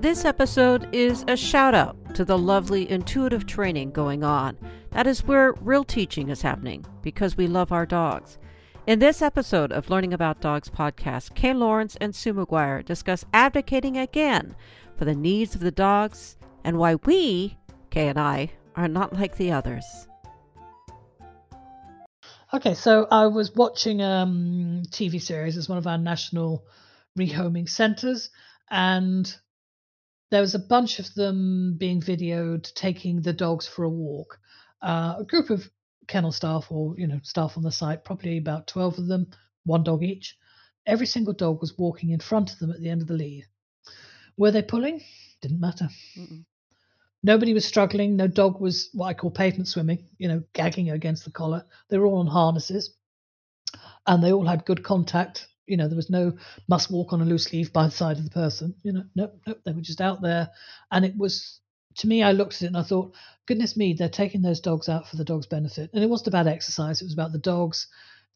This episode is a shout out to the lovely intuitive training going on. That is where real teaching is happening because we love our dogs. In this episode of Learning About Dogs podcast, Kay Lawrence and Sue McGuire discuss advocating again for the needs of the dogs and why we, Kay and I, are not like the others. Okay, so I was watching um TV series as one of our national rehoming centres, and there was a bunch of them being videoed taking the dogs for a walk. Uh, a group of kennel staff or you know staff on the site, probably about twelve of them, one dog each. Every single dog was walking in front of them at the end of the lead. Were they pulling? Didn't matter. Mm-mm. Nobody was struggling. No dog was what I call pavement swimming, you know, gagging against the collar. They were all on harnesses and they all had good contact. You know, there was no must walk on a loose leaf by the side of the person. You know, nope, nope. They were just out there. And it was, to me, I looked at it and I thought, goodness me, they're taking those dogs out for the dog's benefit. And it wasn't about exercise, it was about the dogs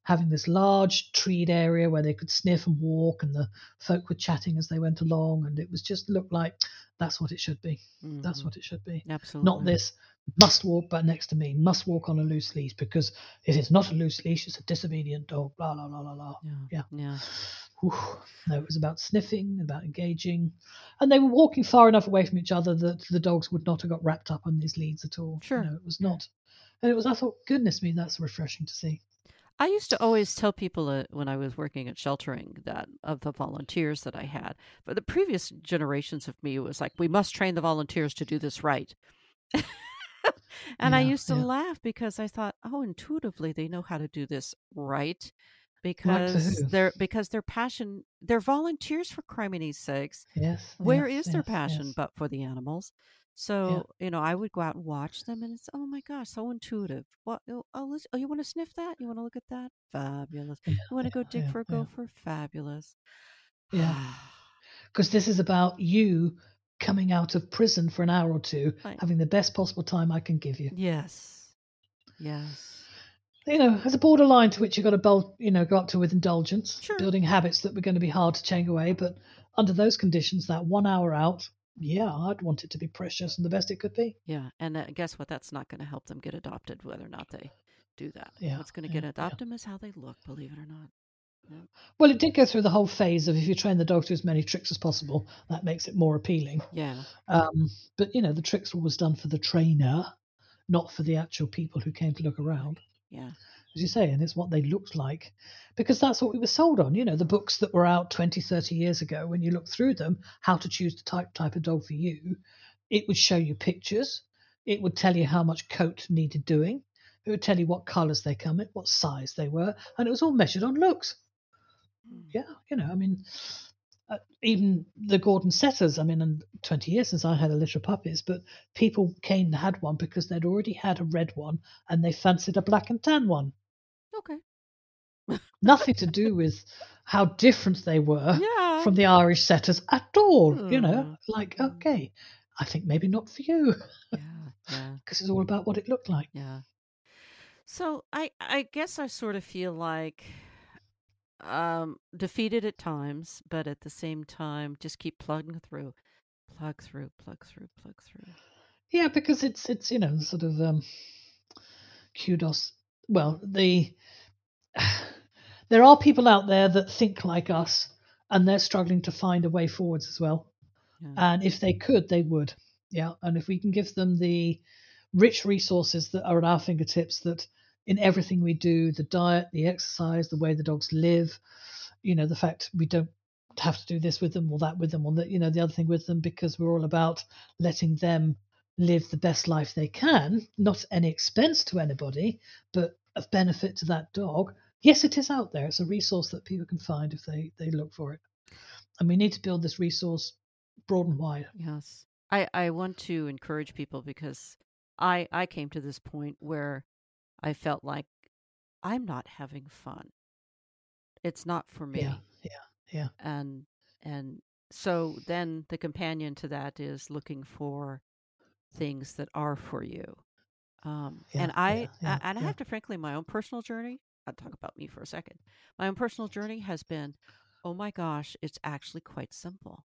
having this large treed area where they could sniff and walk and the folk were chatting as they went along and it was just looked like that's what it should be that's Mhm. what it should be Absolutely. not this must walk but next to me must walk on a loose leash because if it's not a loose leash it's a disobedient dog blah blah blah blah blah Yeah. Yeah. Yeah. No it was about sniffing about engaging and they were walking far enough away from each other that the dogs would not have got wrapped up on these leads at all Sure. you know, it was not and it was i thought goodness me that's refreshing to see I used to always tell people uh, when I was working at sheltering that of the volunteers that I had, for the previous generations of me, it was like, we must train the volunteers to do this right. and I used to yeah. laugh because I thought, oh, intuitively they know how to do this right because they're because their passion they're volunteers for crimini's sakes. yes Where yes, is their passion yes. but for the animals? So, you know, I would go out and watch them and it's oh my gosh, so intuitive. What oh, oh, oh you want to sniff that? You want to look at that? Fabulous. Yeah, You want to go dig yeah, for a yeah. gopher? Fabulous. Yeah. because this is about you coming out of prison for an hour or two, Right. having the best possible time I can give you. yes. Yes. You know, there's a borderline to which you've got to, bul- you know, go up to with indulgence, Sure. building habits that were going to be hard to change away. But under those conditions, that one hour out, yeah, I'd want it to be precious and the best it could be. Yeah. And uh, guess what? That's not going to help them get adopted, whether or not they do that. Yeah, What's going to yeah, get yeah. adopt them is how they look, believe it or not. Yeah. Well, it did go through the whole phase of if you train the dog to as many tricks as possible, that makes it more appealing. Yeah. Um, but you know, the tricks were always done for the trainer, not for the actual people who came to look around. Yeah. as you say, and it's what they looked like because that's what we were sold on. You know, the books that were out 20, 30 years ago, when you look through them, how to choose the type type of dog for you, it would show you pictures. It would tell you how much coat needed doing. It would tell you what colours they come in, what size they were, and it was all measured on looks. Mm. Yeah, you know, I mean, uh, even the Gordon setters. I mean, and 20 years since I had a litter of puppies, but people came and had one because they'd already had a red one and they fancied a black and tan one Okay. nothing to do with how different they were Yeah. from the Irish setters at all. You know, Mm. like, okay, I think maybe not for you yeah. Yeah. because it's all about what it looked like. Yeah. So I I guess I sort of feel like um defeated at times, but at the same time just keep plugging through. Plug through, plug through, plug through. Yeah, because it's it's you know sort of um, kudos. Well, the there are people out there that think like us, and they're struggling to find a way forwards as well. Yeah. And if they could, they would. Yeah. And if we can give them the rich resources that are at our fingertips, that in everything we do, the diet, the exercise, the way the dogs live, you know, the fact we don't have to do this with them or that with them or that, you know, the other thing with them, because we're all about letting them live the best life they can, not any expense to anybody, but of benefit to that dog. Yes, it is out there. It's a resource that people can find if they, they look for it. And we need to build this resource broad and wide. Yes. I, I want to encourage people because I I came to this point where I felt like I'm not having fun. It's not for me. Yeah, yeah, yeah. And and so then the companion to that is looking for things that are for you. Um, Yeah, and I yeah, yeah, and I have to frankly my own personal journey. I'll talk about me for a second. My own personal journey has been, oh my gosh, it's actually quite simple.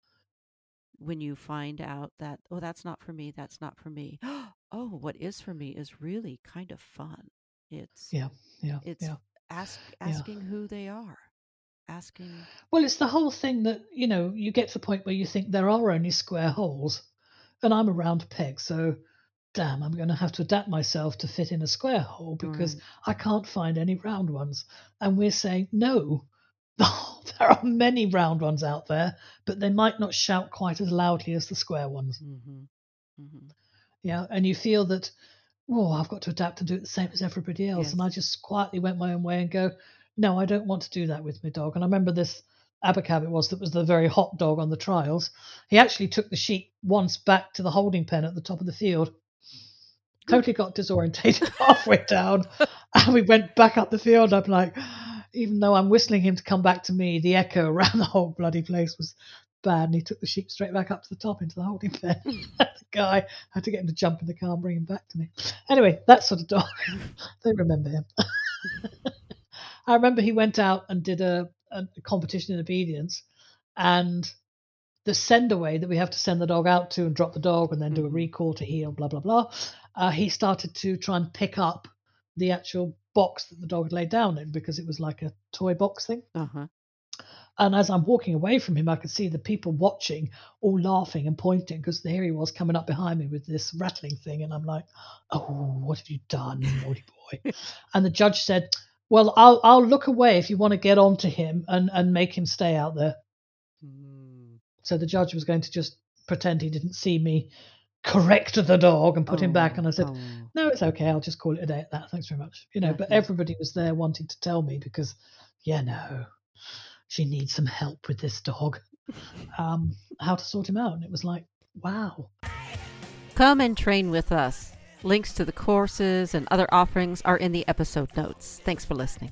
when you find out that oh that's not for me that's not for me oh what is for me is really kind of fun it's yeah yeah it's yeah ask yeah asking who they are asking well it's the whole thing that you know you get to the point where you think there are only square holes and i'm a round peg so damn i'm going to have to adapt myself to fit in a square hole because right i can't find any round ones and we're saying no there are many round ones out there but they might not shout quite as loudly as the square ones mm-hmm. Mm-hmm. yeah and you feel that oh i've got to adapt and do it the same as everybody else. And i just quietly went my own way and go no i don't want to do that with my dog. And i remember this abacab it was that was the very hot dog on the trials. He actually took the sheep once back to the holding pen at the top of the field. Totally got disorientated halfway down. And we went back up the field. I'm like even though i'm whistling him to come back to me the echo around the whole bloody place was bad. And he took the sheep straight back up to the top into the holding pen hmm. guy had to get him to jump in the car and bring him back to me anyway that sort of dog they remember him i remember he went out and did a, a competition in obedience and the send away that we have to send the dog out to and drop the dog and then do a mm-hmm. recall to heel, blah blah blah. Uh, he started to try and pick up the actual box that the dog had laid down in because it was like a toy box thing. uh-huh And as I'm walking away from him, I could see the people watching, all laughing and pointing because here he was coming up behind me with this rattling thing, and I'm like, "Oh, what have you done, naughty boy?" and the judge said, "Well, I'll I'll look away if you want to get on to him and and make him stay out there." mm. So the judge was going to just pretend he didn't see me correct the dog and put him back. oh And I said, oh no, it's okay. I'll just call it a day at that. Thanks very much. You know, yeah but yeah everybody was there wanting to tell me because, yeah, no, she needs some help with this dog, um, how to sort him out. And it was like, wow. come and train with us. Links to the courses and other offerings are in the episode notes. Thanks for listening